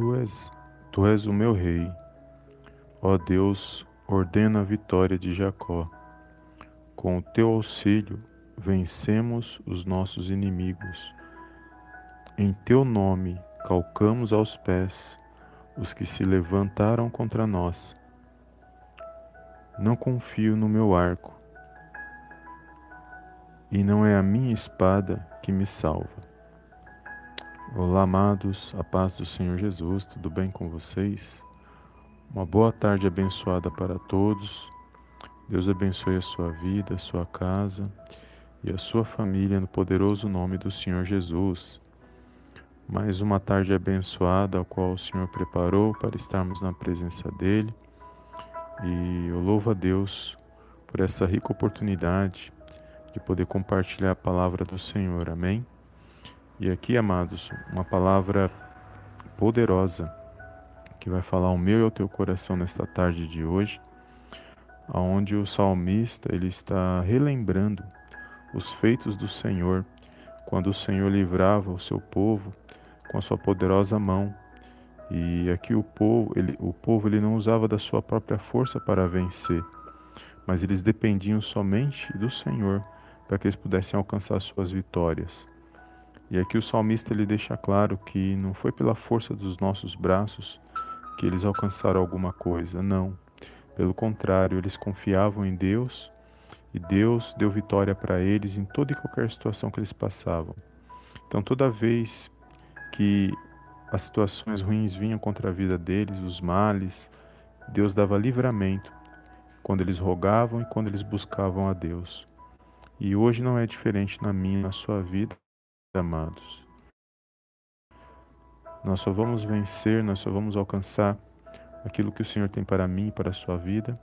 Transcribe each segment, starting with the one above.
Tu és, tu és o meu rei. Ó Deus, ordena a vitória de Jacó. Com o teu auxílio, vencemos os nossos inimigos. Em teu nome, calcamos aos pés os que se levantaram contra nós. Não confio no meu arco, e não é a minha espada que me salva. Olá, amados, a paz do Senhor Jesus, tudo bem com vocês? Uma boa tarde abençoada para todos. Deus abençoe a sua vida, a sua casa e a sua família no poderoso nome do Senhor Jesus. Mais uma tarde abençoada, a qual o Senhor preparou para estarmos na presença dEle. E eu louvo a Deus por essa rica oportunidade de poder compartilhar a palavra do Senhor. Amém? E aqui, amados, uma palavra poderosa que vai falar ao meu e ao teu coração nesta tarde de hoje, aonde o salmista ele está relembrando os feitos do Senhor, quando o Senhor livrava o seu povo com a sua poderosa mão. E aqui o povo, ele, o povo ele não usava da sua própria força para vencer, mas eles dependiam somente do Senhor para que eles pudessem alcançar suas vitórias. E aqui o salmista ele deixa claro que não foi pela força dos nossos braços que eles alcançaram alguma coisa, não. Pelo contrário, eles confiavam em Deus e Deus deu vitória para eles em toda e qualquer situação que eles passavam. Então, toda vez que as situações ruins vinham contra a vida deles, os males, Deus dava livramento quando eles rogavam e quando eles buscavam a Deus. E hoje não é diferente na minha, na sua vida amados. Nós só vamos vencer, nós só vamos alcançar aquilo que o Senhor tem para mim e para a sua vida,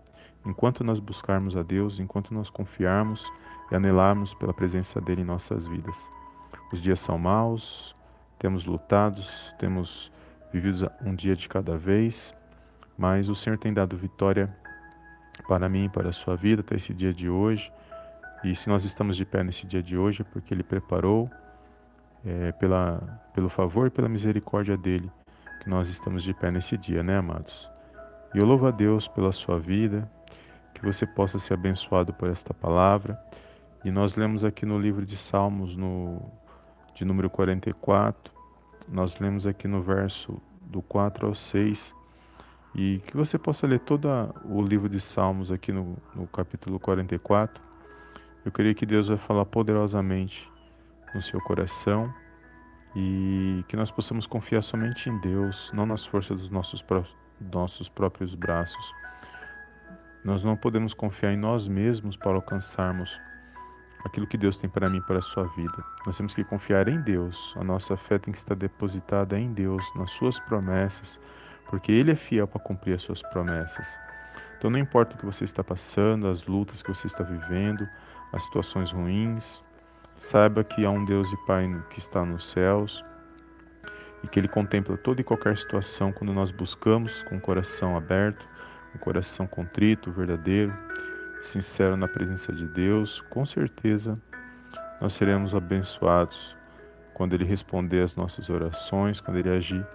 enquanto nós buscarmos a Deus, enquanto nós confiarmos e anelarmos pela presença dele em nossas vidas. Os dias são maus, temos lutados, temos vivido um dia de cada vez, mas o Senhor tem dado vitória para mim para a sua vida até esse dia de hoje. E se nós estamos de pé nesse dia de hoje é porque Ele preparou é, pela, pelo favor e pela misericórdia dele que nós estamos de pé nesse dia, né, amados? E eu louvo a Deus pela sua vida, que você possa ser abençoado por esta palavra. E nós lemos aqui no livro de Salmos, no, de número 44, nós lemos aqui no verso do 4 ao 6, e que você possa ler todo o livro de Salmos aqui no, no capítulo 44. Eu creio que Deus vai falar poderosamente no seu coração e que nós possamos confiar somente em Deus, não nas forças dos nossos, nossos próprios braços. Nós não podemos confiar em nós mesmos para alcançarmos aquilo que Deus tem para mim para a sua vida. Nós temos que confiar em Deus. A nossa fé tem que estar depositada em Deus, nas suas promessas, porque Ele é fiel para cumprir as suas promessas. Então não importa o que você está passando, as lutas que você está vivendo, as situações ruins, Saiba que há um Deus e Pai que está nos céus e que Ele contempla toda e qualquer situação quando nós buscamos com o coração aberto, um coração contrito, verdadeiro, sincero na presença de Deus. Com certeza nós seremos abençoados quando Ele responder às nossas orações, quando Ele agir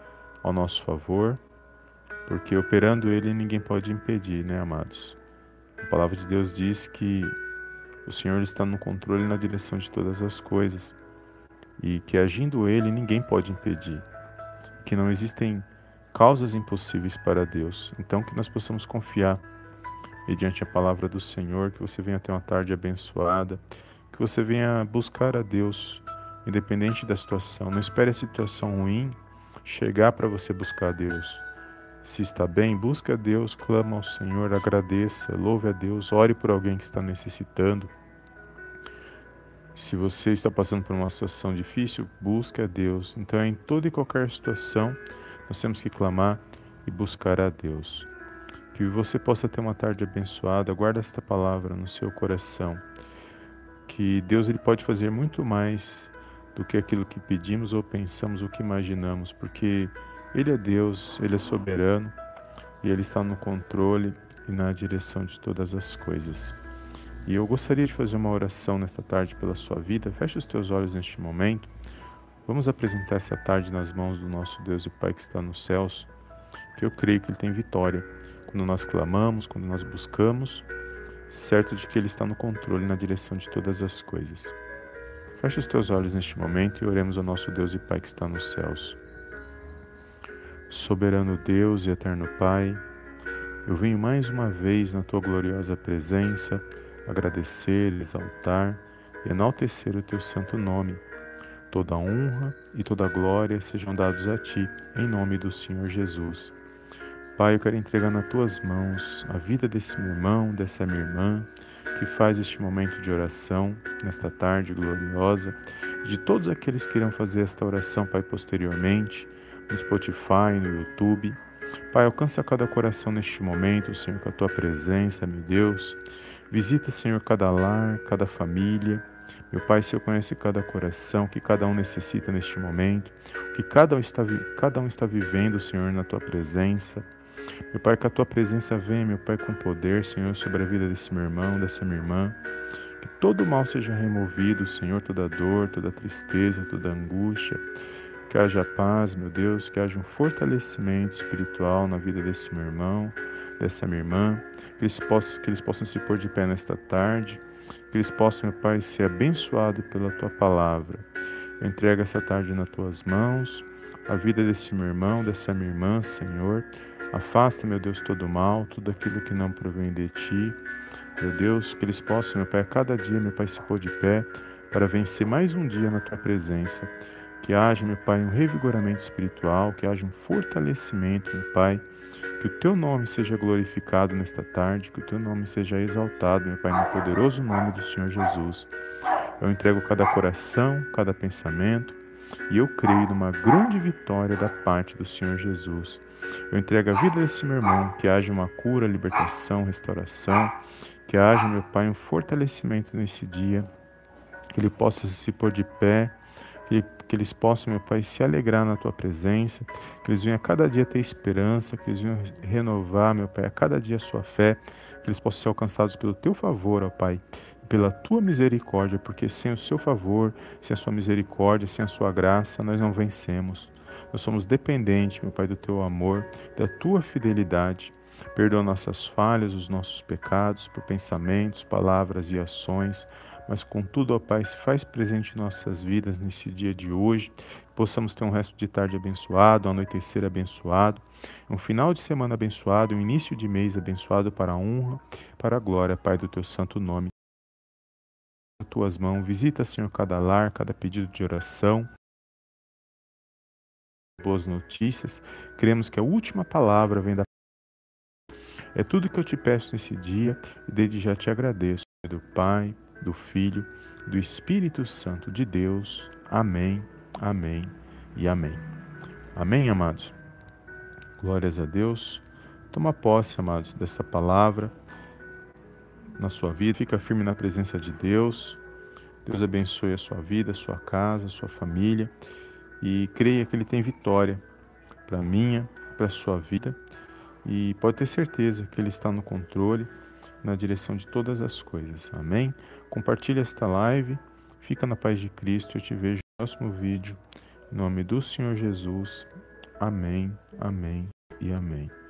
ao nosso favor, porque operando Ele ninguém pode impedir, né, amados? A palavra de Deus diz que o Senhor está no controle e na direção de todas as coisas, e que agindo Ele ninguém pode impedir, que não existem causas impossíveis para Deus. Então, que nós possamos confiar mediante a palavra do Senhor, que você venha ter uma tarde abençoada, que você venha buscar a Deus, independente da situação. Não espere a situação ruim chegar para você buscar a Deus. Se está bem, busque a Deus, clama ao Senhor, agradeça, louve a Deus, ore por alguém que está necessitando. Se você está passando por uma situação difícil, busque a Deus. Então, em toda e qualquer situação, nós temos que clamar e buscar a Deus. Que você possa ter uma tarde abençoada. Guarda esta palavra no seu coração. Que Deus ele pode fazer muito mais do que aquilo que pedimos ou pensamos ou que imaginamos, porque ele é Deus, Ele é soberano e Ele está no controle e na direção de todas as coisas. E eu gostaria de fazer uma oração nesta tarde pela sua vida. Feche os teus olhos neste momento. Vamos apresentar essa tarde nas mãos do nosso Deus e Pai que está nos céus, que eu creio que Ele tem vitória. Quando nós clamamos, quando nós buscamos, certo de que Ele está no controle, na direção de todas as coisas. Feche os teus olhos neste momento e oremos ao nosso Deus e Pai que está nos céus. Soberano Deus e eterno Pai, eu venho mais uma vez na tua gloriosa presença agradecer, exaltar e enaltecer o teu santo nome. Toda honra e toda glória sejam dados a ti, em nome do Senhor Jesus. Pai, eu quero entregar nas tuas mãos a vida desse meu irmão, dessa minha irmã, que faz este momento de oração nesta tarde gloriosa, de todos aqueles que irão fazer esta oração, Pai, posteriormente, no Spotify, no YouTube. Pai, alcança cada coração neste momento, Senhor, com a tua presença, meu Deus. Visita, Senhor, cada lar, cada família. Meu Pai, Senhor conhece cada coração, que cada um necessita neste momento, que cada um está, cada um está vivendo, Senhor, na tua presença. Meu Pai, que a tua presença venha, meu Pai, com poder, Senhor, sobre a vida desse meu irmão, dessa minha irmã. Que todo mal seja removido, Senhor, toda dor, toda tristeza, toda angústia. Que haja paz, meu Deus, que haja um fortalecimento espiritual na vida desse meu irmão, dessa minha irmã que eles possam, que eles possam se pôr de pé nesta tarde, que eles possam, meu Pai, ser abençoados pela Tua palavra. Eu entrego essa tarde nas Tuas mãos, a vida desse meu irmão, dessa minha irmã, Senhor. Afasta, meu Deus, todo o mal, tudo aquilo que não provém de Ti. Meu Deus, que eles possam, meu Pai, a cada dia, meu Pai, se pôr de pé para vencer mais um dia na Tua presença. Que haja, meu Pai, um revigoramento espiritual, que haja um fortalecimento, meu Pai, que o teu nome seja glorificado nesta tarde, que o teu nome seja exaltado, meu Pai, no poderoso nome do Senhor Jesus. Eu entrego cada coração, cada pensamento, e eu creio numa grande vitória da parte do Senhor Jesus. Eu entrego a vida desse meu irmão, que haja uma cura, libertação, restauração, que haja, meu Pai, um fortalecimento nesse dia, que ele possa se pôr de pé que, que eles possam, meu Pai, se alegrar na tua presença, que eles venham a cada dia ter esperança, que eles venham renovar, meu Pai, a cada dia a sua fé, que eles possam ser alcançados pelo teu favor, ó Pai, pela tua misericórdia, porque sem o seu favor, sem a sua misericórdia, sem a sua graça, nós não vencemos. Nós somos dependentes, meu Pai, do teu amor, da tua fidelidade. Perdoa nossas falhas, os nossos pecados, por pensamentos, palavras e ações mas contudo, ó Pai, se faz presente em nossas vidas neste dia de hoje, possamos ter um resto de tarde abençoado, um anoitecer abençoado, um final de semana abençoado, um início de mês abençoado para a honra, para a glória, Pai, do teu santo nome. As tuas mãos, visita, Senhor, cada lar, cada pedido de oração, boas notícias. Queremos que a última palavra venha da é tudo que eu te peço nesse dia e desde já te agradeço, do Pai, do Filho, do Espírito Santo de Deus. Amém, amém e amém. Amém, amados? Glórias a Deus. Toma posse, amados, dessa palavra na sua vida. Fica firme na presença de Deus. Deus abençoe a sua vida, a sua casa, a sua família. E creia que Ele tem vitória para a minha, para a sua vida. E pode ter certeza que Ele está no controle na direção de todas as coisas. Amém? Compartilhe esta live. Fica na paz de Cristo. Eu te vejo no próximo vídeo. Em nome do Senhor Jesus. Amém, amém e amém.